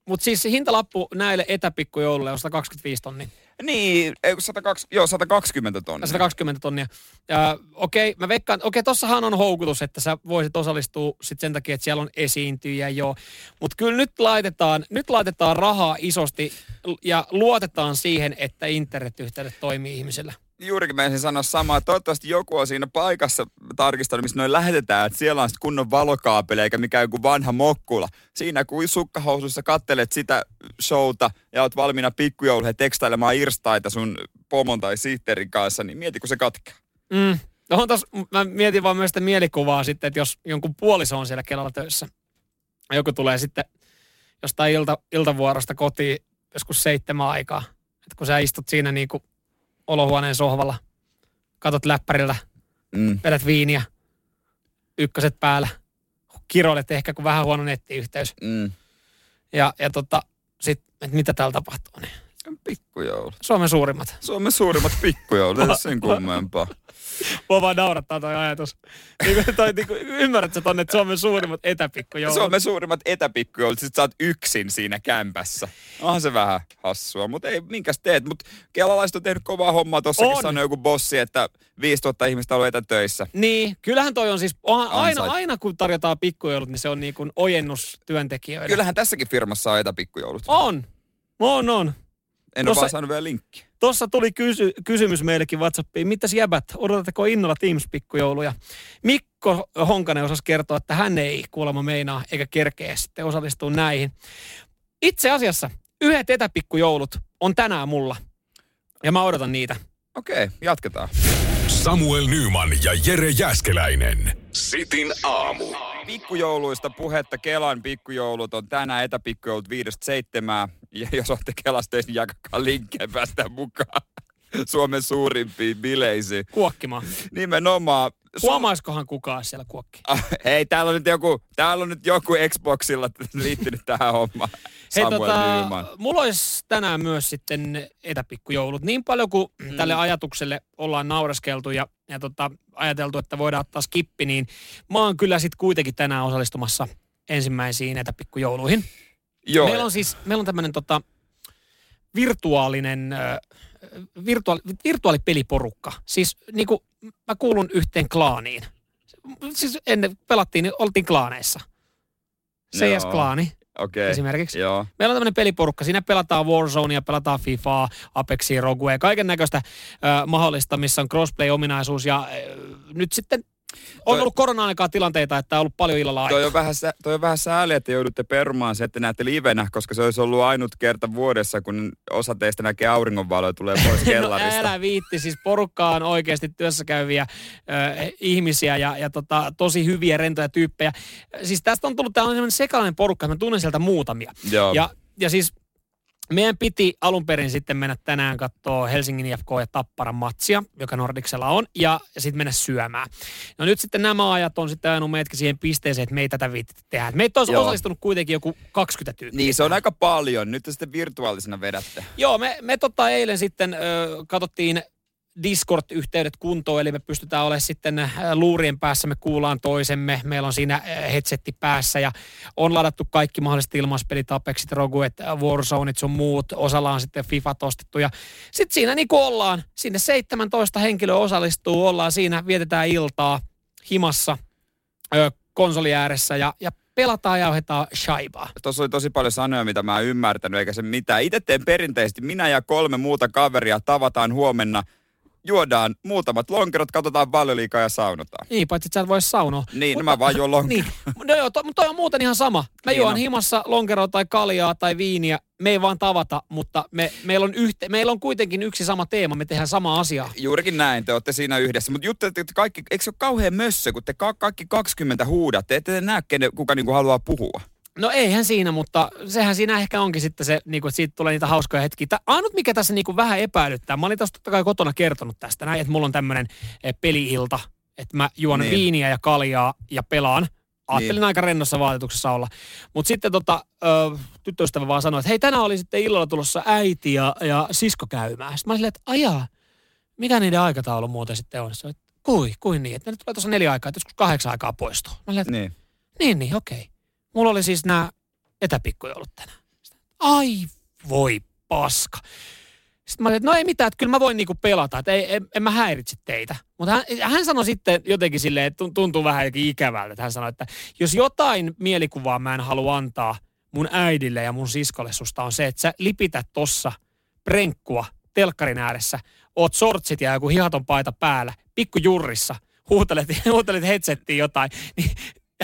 Mutta siis hintalappu näille etäpikkujouluille on 125 tonnia.
Niin, ei kun 120, joo, 120 tonnia.
120 tonnia. Ja, okei, mä veikkaan, okei, tossahan on houkutus, että sä voisit osallistua sit sen takia, että siellä on esiintyjä jo. Mutta kyllä nyt laitetaan, nyt laitetaan rahaa isosti ja luotetaan siihen, että internetyhteydet toimii ihmisillä.
Juurikin mä sanoa samaa. Toivottavasti joku on siinä paikassa tarkistanut, missä noin lähetetään, että siellä on sit kunnon valokaapeli eikä mikään joku vanha mokkula. Siinä kun sukkahousussa kattelet sitä showta ja oot valmiina pikkujouluihin tekstailemaan irstaita sun pomon tai sihteerin kanssa, niin mieti kun se katkeaa.
Mm. No on tos, mä mietin vaan myös sitä mielikuvaa sitten, että jos jonkun puoliso on siellä Kelalla töissä, joku tulee sitten jostain ilta, iltavuorosta kotiin joskus seitsemän aikaa, että kun sä istut siinä niin kuin olohuoneen sohvalla, katot läppäriltä,
Mm.
vedät viiniä, ykköset päällä, kiroilet ehkä kun vähän huono nettiyhteys,
Mm.
ja, ja tota, sit, että mitä täällä tapahtuu, niin
Pikkujoulu.
Suomen suurimmat.
Suomen suurimmat pikkujoulut, ei sen kummempaa.
Mua vaan naurattaa toi ajatus. Niin kuin toi, niin kuin, ymmärrätkö tonne, että Suomen suurimmat etäpikkujoulut?
Suomen suurimmat etäpikkujoulut, sit sä oot yksin siinä kämpässä. Onhan se vähän hassua, mutta ei, minkäs teet. Mutta kelalaiset on tehnyt kovaa hommaa. Tossakin
On.
sanoi joku bossi, että 5000 ihmistä on etätöissä.
Niin, kyllähän toi on siis, onhan aina, aina kun tarjotaan pikkujoulut, niin se on niin kuin ojennus työntekijöille.
Kyllähän tässäkin firmassa on etäpikkujoulut.
On. On, on.
En
Tossa-
ole vaan saanut vielä linkkiä.
Tuossa tuli kysy- kysymys meillekin WhatsAppiin. Mitäs jäbät, odotatteko innolla Teams-pikkujouluja? Mikko Honkanen osasi kertoa, että hän ei kuulemma meinaa eikä kerkeä sitten osallistua näihin. Itse asiassa yhdet etäpikkujoulut on tänään mulla. Ja mä odotan niitä.
Okei, jatketaan.
Samuel Nyman ja Jere Jäskeläinen. Sitin aamu.
Pikkujouluista puhetta. Kelan pikkujoulut on tänään etäpikkujoulut 5.7. Ja jos olette Kelasta, niin jakakaa linkkejä päästään mukaan Suomen suurimpiin bileisiin.
Kuokkimaan.
Nimenomaan. Su-
Huomaiskohan kukaan siellä kuokki?
Ah, Hei, täällä on nyt joku, täällä on nyt joku Xboxilla liittynyt tähän hommaan.
Hei, tota,
Nyman.
mulla olisi tänään myös sitten etäpikkujoulut. Niin paljon kuin mm. tälle ajatukselle ollaan naureskeltu ja, ja tota, ajateltu, että voidaan ottaa skippi, niin mä oon kyllä sitten kuitenkin tänään osallistumassa ensimmäisiin etäpikkujouluihin.
Joo,
Meillä on siis, meillä on tämmöinen tota, virtuaalinen, äh, virtuaali, virtuaalipeliporukka. Siis niin kuin, mä kuulun yhteen klaaniin. Siis ennen pelattiin, niin oltiin klaaneissa. CS-klaani
okei.
esimerkiksi.
Joo.
Meillä on tämmöinen peliporukka. Siinä pelataan Warzonea, pelataan FIFAa, Apexia, Roguea, kaiken näköistä mahdollista, missä on crossplay-ominaisuus. Ja äh, nyt sitten on
Toi-
ollut korona-aikaa tilanteita, että on ollut paljon illalla aikaa.
Toi on, vähän, sä- toi on vähän sääli, että joudutte perumaan se, että näette livenä, koska se olisi ollut ainut kerta vuodessa, kun osa teistä näkee auringonvaloja tulee pois
No
kellarista.
älä viitti, siis porukka on oikeasti työssä käyviä ö, ihmisiä ja, ja tota, tosi hyviä rentoja tyyppejä. Siis tästä on tullut tällainen sekalainen porukka, että mä tunnen sieltä muutamia.
Joo.
Ja, ja siis meidän piti alun perin sitten mennä tänään katsoa Helsingin IFK ja Tapparan matsia, joka Nordiksella on, ja, ja sitten mennä syömään. No nyt sitten nämä ajat on sitten ajanut meidätkin siihen pisteeseen, että me ei tätä viitti tehdä. Meitä olisi
Joo.
osallistunut kuitenkin joku 20 tyyppiä.
Niin, se on aika paljon. Nyt te sitten virtuaalisena vedätte.
Joo, me, me tota eilen sitten ö, katsottiin Discord-yhteydet kuntoon, eli me pystytään olemaan sitten ö, luurien päässä, me kuullaan toisemme, meillä on siinä ö, headsetti päässä ja on ladattu kaikki mahdolliset ilmaispelit, Apexit, Roguet, Warzoneit sun muut, osalla on sitten FIFA ostettu ja sitten siinä niin kuin ollaan, sinne 17 henkilöä osallistuu, ollaan siinä, vietetään iltaa himassa konsoli ääressä ja, ja pelataan ja ohjataan shaibaa.
Tuossa oli tosi paljon sanoja, mitä mä en ymmärtänyt, eikä se mitään. Itse teen perinteisesti, minä ja kolme muuta kaveria tavataan huomenna, juodaan muutamat lonkerot, katsotaan valioliikaa ja saunotaan.
Niin, paitsi että sä et voi saunoa.
Niin, no mä vaan juon lonkeroa.
Niin, no joo, to, mutta toi on muuten ihan sama. Mä
Niin
juon
on.
himassa lonkeroa tai kaljaa tai viiniä. Me ei vaan tavata, mutta me, meillä, on yhte, meillä on kuitenkin yksi sama teema. Me tehdään sama asiaa.
Juurikin näin, te olette siinä yhdessä. Mutta juttelette, että kaikki, eikö se ole kauhean mössö, kun te ka- kaikki 20 huudatte, ette te näe, kenen, kuka niinku haluaa puhua.
No eihän siinä, mutta sehän siinä ehkä onkin sitten se, niin kuin, että siitä tulee niitä hauskoja hetkiä. Tää, ainut mikä tässä niin kuin vähän epäilyttää, mä olin tuossa totta kai kotona kertonut tästä näin, että mulla on tämmöinen peli-ilta, että mä juon
Niin.
viiniä ja kaljaa ja pelaan. Ajattelin
Niin.
aika rennossa vaatetuksessa olla. Mutta sitten tota, ö, tyttöystävä vaan sanoi, että hei tänään oli sitten illalla tulossa äiti ja, ja sisko käymään. Sitten mä olin silleen, että ajaa, mikä niiden aikataulu muuten sitten on? Se, että kui, kui niin, että ne tulee tuossa neljä aikaa, että joskus kahdeksan aikaa poistuu. Mä olin, että
Niin.
niin, niin, okei. Mulla oli siis nämä etäpikkujoulut tänään. Ai voi paska. Sitten mä olin, että no ei mitään, että kyllä mä voin niinku pelata, että ei, en, en mä häiritse teitä. Mutta hän, hän sanoi sitten jotenkin silleen, että tuntuu vähän ikävältä. Että hän sanoi, että jos jotain mielikuvaa mä en halua antaa mun äidille ja mun siskolle susta on se, että sä lipität tossa prenkkua telkkarin ääressä, oot sortsit ja joku hihaton paita päällä, pikku jurrissa, huutelet, huutelet headsettiin jotain, niin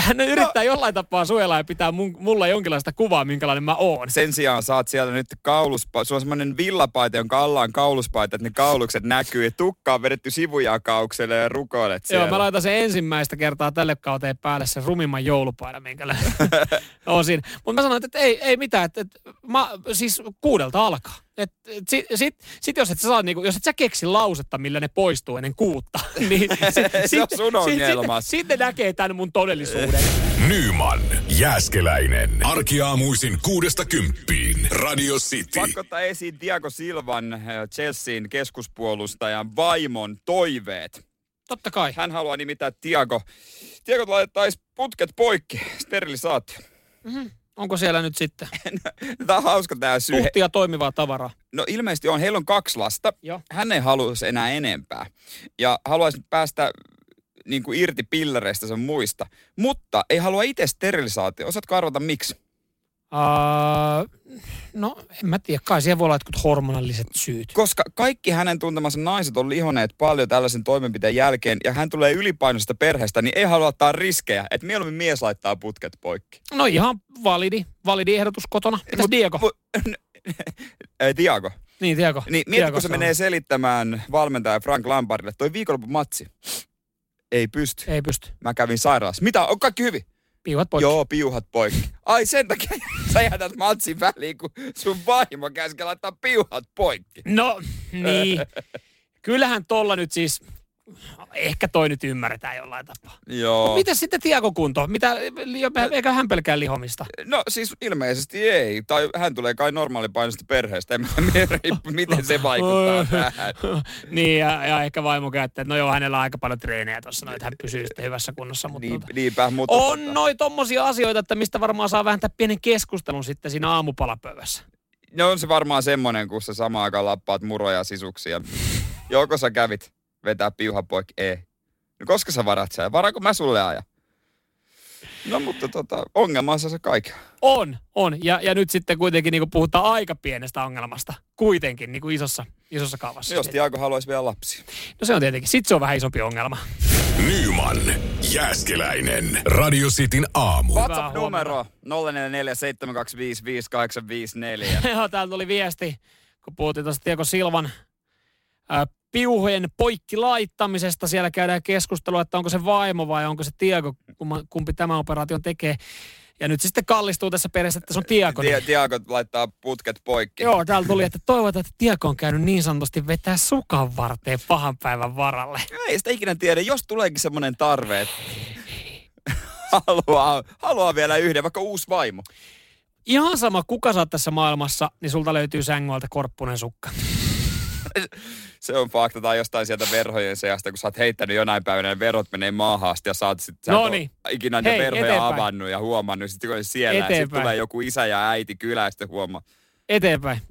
hän yrittää jollain tapaa suojella ja pitää mun, mulla jonkinlaista kuvaa, minkälainen mä oon.
Sen sijaan saat siellä nyt kauluspa, sulla on semmoinen villapaita, jonka alla on kauluspaita, että ne kaulukset näkyy ja tukka on vedetty sivujakaukselle ja rukoilet siellä.
Joo, mä laitan sen ensimmäistä kertaa tälle kauteen päälle sen rumimman joulupaidan, minkä on siinä. Mutta mä sanoin, että ei, ei mitään, että, että mä, siis kuudelta alkaa. Et, et sit, sit, sit, jos et sä saa, niinku, jos et sä keksi lausetta, millä ne poistuu ennen kuutta, niin
Se on sun ongelmas.
Sitten, sitten näkee tämän mun todellisuuden.
Nyman, Jääskeläinen. Arkiaamuisin kuudesta kymppiin. Radio City.
Pakko ottaa esiin Diago Silvan, äh, Chelsean keskuspuolustajan vaimon toiveet.
Totta kai.
Hän haluaa nimittäin Tiago. Tiago laittaisi putket poikki, sterilisaatio.
Onko siellä nyt sitten
Tämä on hauska tämä syy.
tuhtia toimivaa tavaraa?
No ilmeisesti on. Heillä on kaksi lasta.
Joo.
Hän ei haluaisi enää enempää. Ja haluaisi päästä niin kuin irti pillereistä sen muista. Mutta ei halua itse sterilisaatio. Osaatko arvata miksi?
Uh, no, en mä tiedä. Kai siihen voi olla jotkut hormonalliset syyt.
Koska kaikki hänen tuntemansa naiset on lihoneet paljon tällaisen toimenpiteen jälkeen ja hän tulee ylipainoisesta perheestä, niin ei halua ottaa riskejä. Että mieluummin mies laittaa putket poikki.
No ihan validi, validi ehdotus kotona. Mitäs Diego?
Mu- Ei, Tiago.
Niin, Diego.
Niin mieti,
Diego
kun se
sanoo.
menee selittämään valmentaja Frank Lampardille, toi viikonlopun matsi. Ei pysty.
Ei pysty.
Mä kävin sairaalassa. Mitä? On kaikki hyvin?
Piuhat poikki.
Joo, piuhat poikki. Ai sen takia sä jätät matsin väliin, kun sun vaimo käski laittaa piuhat poikki.
No, niin. Kyllähän tolla nyt siis, ehkä toi nyt ymmärretään jollain tapaa.
Joo.
Miten sitten Tiago kunto? Mitä, eikä hän pelkää lihomista?
No siis ilmeisesti ei. Tai hän tulee kai normaalipainoista perheestä. En tiedä, miten se vaikuttaa tähän.
niin, ja, ja ehkä vaimo käyttää, että no joo, hänellä on aika paljon treenejä tuossa, no, että hän pysyy sitten hyvässä kunnossa. Mutta
Niin,
tota,
niinpä, mutta...
on
tota-
noi tommosia asioita, että mistä varmaan saa vähentää pienen keskustelun sitten siinä aamupalapöydässä.
No on se varmaan semmonen, kun sä samaan aikaan lappaat muroja ja sisuksia. Joko sä kävit vetää piuha poikki? Ei. No koska sä varat sen? Varaanko mä sulle aja? No mutta tota, ongelma on se kaikki.
On, on. Ja, ja nyt sitten kuitenkin niin puhutaan aika pienestä ongelmasta. Kuitenkin niin kuin isossa, isossa kaavassa.
Jos Tiago haluaisi vielä lapsia.
No se on tietenkin. Sitten se on vähän isompi ongelma.
Nyman, Jääskeläinen. Radio Cityn aamu.
WhatsApp-numero 0447255854.
Joo, täältä tuli viesti, kun puhuttiin tuosta Tiago Silvan piuhojen poikki laittamisesta. Siellä käydään keskustelua, että onko se vaimo vai onko se Tiago, kumpi tämä operaatio tekee. Ja nyt se sitten kallistuu tässä perässä, että se on Tiago.
Ti- Tiago laittaa putket poikki.
Joo, täällä tuli, että toivotaan, että Tiago on käynyt niin sanotusti vetää sukan varteen pahan päivän varalle.
Ei sitä ikinä tiedä, jos tuleekin semmoinen tarve, että haluaa, haluaa vielä yhden, vaikka uusi vaimo.
Ihan sama, kuka sä oot tässä maailmassa, niin sulta löytyy sängyltä korppunen sukka.
Se on fakta, tai jostain sieltä verhojen seasta, kun sä oot heittänyt jonain päivänä ja verot menee maahan asti ja sä oot sit, sä et
Noniin.
oo ikinä niitä
Hei,
verhoja
eteenpäin.
avannut ja huomannut, sitten kun on siellä ja sitten
Eteenpäin.
tulee joku isä ja äiti kylä ja sitten huomaa.
Eteenpäin.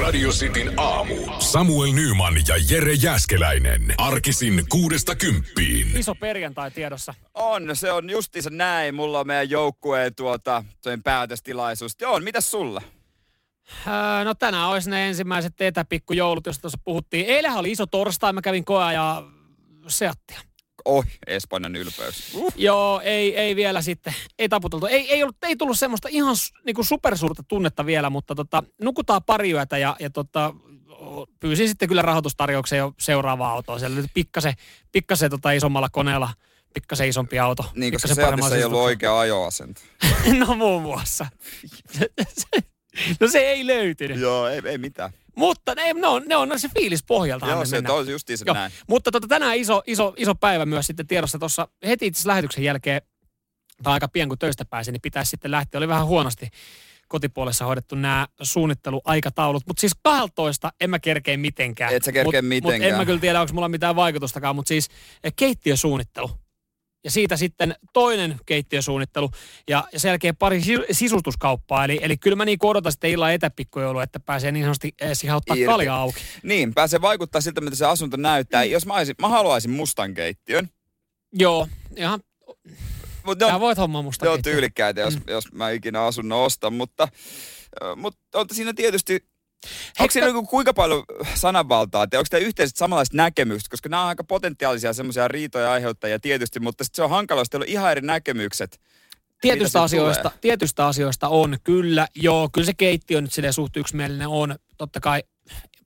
Radio Cityn aamu. Samuel Nyman ja Jere Jäskeläinen. Arkisin kuudesta kymppiin.
Iso perjantai tiedossa.
On, se on justiinsa näin. Mulla on meidän joukkueen tuota, päätöstilaisuus. Joo, on, mitäs sulla?
Öö, no tänään olisi ne ensimmäiset etäpikkujoulut, joista tuossa puhuttiin. Eilähän oli iso torstai, mä kävin koea ja Seattia.
Oi, Espanjan ylpeys. Uh.
Joo, ei, ei vielä sitten, ei taputeltu. Ei, ei, ollut, ei tullut semmoista ihan s- niinku supersuurta tunnetta vielä, mutta tota, nukutaan pari yötä ja, ja tota, pyysin sitten kyllä rahoitustarjouksen jo seuraavaa autoa. Siellä oli pikkasen, pikkasen tota isommalla koneella, pikkasen isompi auto.
Niin, koska Seatissa ei ollut oikea ajoasento.
no muun muassa. no se ei löytynyt.
Joo, ei, ei mitään.
Mutta ne, ne, on, ne on se fiilis pohjalta.
Joo, se on justiinsa
Joo,
näin.
mutta tota, tänään iso, iso, iso päivä myös sitten tiedossa tuossa heti itse lähetyksen jälkeen, tai aika pian kun töistä pääsin, niin pitäisi sitten lähteä. Oli vähän huonosti kotipuolessa hoidettu nämä suunnitteluaikataulut, mutta siis 12 en mä kerkeä mitenkään.
Et sä kerkeä
mut, Mut en
mitenkään.
mä kyllä tiedä, onko mulla mitään vaikutustakaan, mutta siis eh, keittiösuunnittelu. Ja siitä sitten toinen keittiösuunnittelu ja, ja sen jälkeen pari si- sisustuskauppaa. Eli, eli kyllä mä niin odotan sitten illan etäpikkujoulu, että pääsee niin sanotusti eh, siihen ottaa
Irti.
kalja auki.
Niin, pääsee vaikuttaa siltä, mitä se asunto näyttää. Jos mä, olisin, mä haluaisin mustan keittiön.
Joo, ihan Sä
ne on,
voit hommaa musta
ne on tyylikkäitä, jos,
Mm.
jos mä ikinä asunnon ostan. Mutta, mutta on siinä tietysti... Onko siinä niinku kuinka paljon sananvaltaa? Te, onko teillä yhteiset samanlaiset näkemykset? Koska nämä on aika potentiaalisia semmoisia riitoja aiheuttajia tietysti, mutta se on hankala, jos teillä on ihan eri näkemykset.
Tietystä asioista,
tulee?
tietystä asioista on, kyllä. Joo, kyllä se keittiö nyt silleen suht yksimielinen on. Totta kai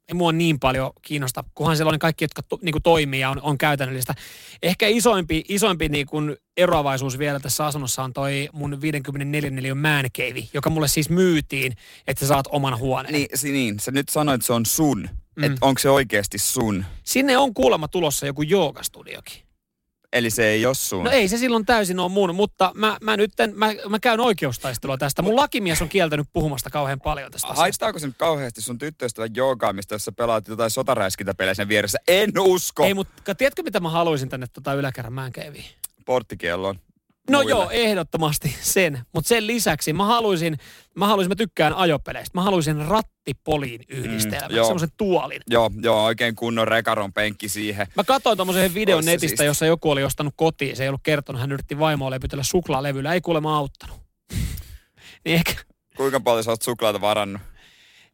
ei mua niin paljon kiinnosta, kunhan siellä on kaikki, jotka to, niin toimii ja on, on käytännöllistä. Ehkä isoimpi, isoimpi niin kuin eroavaisuus vielä tässä asunnossa on toi mun 54 neliön määnkeivi, joka mulle siis myytiin, että sä saat oman huoneen.
Niin, niin sä nyt sanoit, että se on sun.
Mm.
Että onko se oikeasti sun?
Sinne on kuulemma tulossa joku joogastudiokin.
Eli se ei ole sun.
No ei se silloin täysin ole mun, mutta mä, mä nyt mä, mä käyn oikeustaistelua tästä. Mun lakimies on kieltänyt puhumasta kauhean paljon tästä asiasta.
Haistaako se nyt kauheasti sun tyttöystävän joogaamista, jos sä pelaat jotain sotaräiskintäpelejä sen vieressä? En usko.
Ei, mutta tiedätkö mitä mä haluaisin tänne tota yläkerran määnkeiviin?
Porttikiellon.
No
muille.
joo, ehdottomasti sen. Mutta sen lisäksi mä haluaisin, mä haluaisin, mä tykkään ajopeleistä. Mä haluaisin rattipoliin yhdistelmän, mm, semmoisen tuolin.
Joo, joo, oikein kunnon rekaron penkki siihen.
Mä katsoin tommosen videon
Ois se
netistä,
siisti.
jossa joku oli ostanut kotiin. Se ei ollut kertonut, hän yritti vaimoa levytellä suklaalevyllä. Ei kuulemma auttanut. Niin ehkä,
Kuinka paljon sä oot suklaata varannut?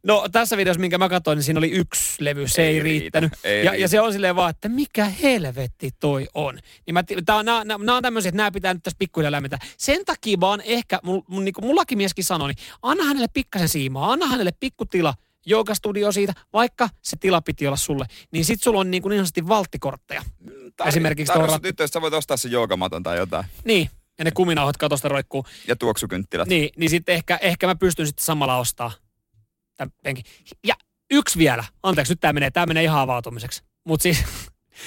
No tässä videossa, minkä mä katsoin, niin siinä oli yksi levy, se ei,
Ei
ei
riitä,
riittänyt.
ei
ja,
riitä.
ja se on silleen vaan, että mikä helvetti toi on. Niin mä, tää, on- nää, nää, nää on tämmöisiä, että nämä pitää nyt tässä pikkuhiljaa lämmentää. Sen takia vaan ehkä, mun, mun, niin kuin mun lakimieskin sanoi, niin anna hänelle pikkasen siimaa, anna hänelle pikkutila, joogastudio siitä, vaikka se tila piti olla sulle. Niin sit sulla on niin, kuin niin sanotusti valttikortteja. Esimerkiksi
Tarjosi
tuolla-
nyt, jos sä voit ostaa sen joogamaton tai jotain.
Niin, ja ne kuminauhat katosta roikkuu.
Ja tuoksukynttilät.
Niin, niin sitten ehkä, ehkä mä pystyn sitten samalla ostaa tämän penkin. Ja yksi vielä. Anteeksi, nyt tämä menee, tää menee ihan avautumiseksi. Mutta siis,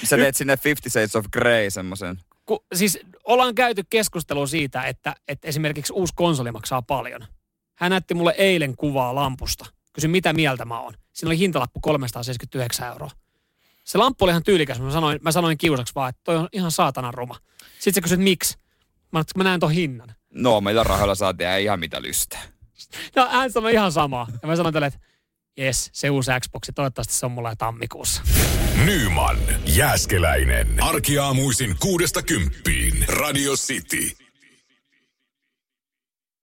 Sä teet sinne Fifty Shades of Grey semmoisen.
ku, siis ollaan käyty keskustelua siitä, että, että esimerkiksi uusi konsoli maksaa paljon. Hän näytti mulle eilen kuvaa lampusta. Kysyin, mitä mieltä mä oon. Siinä oli hintalappu 379 euroa. Se lamppu oli ihan tyylikäs. Mä sanoin, mä sanoin kiusaksi vaan, että toi on ihan saatanan ruma. Sitten sä kysyt, miksi? Mä, mä näen ton hinnan.
No, meillä rahoilla saa tehdä ihan mitä lystää.
No hän sanoi ihan samaa. Ja mä sanoin tälle, että jes, se uusi Xbox, toivottavasti se on mulla tammikuussa.
Nyman, Jääskeläinen. Arkiaamuisin kuudesta kymppiin. Radio City.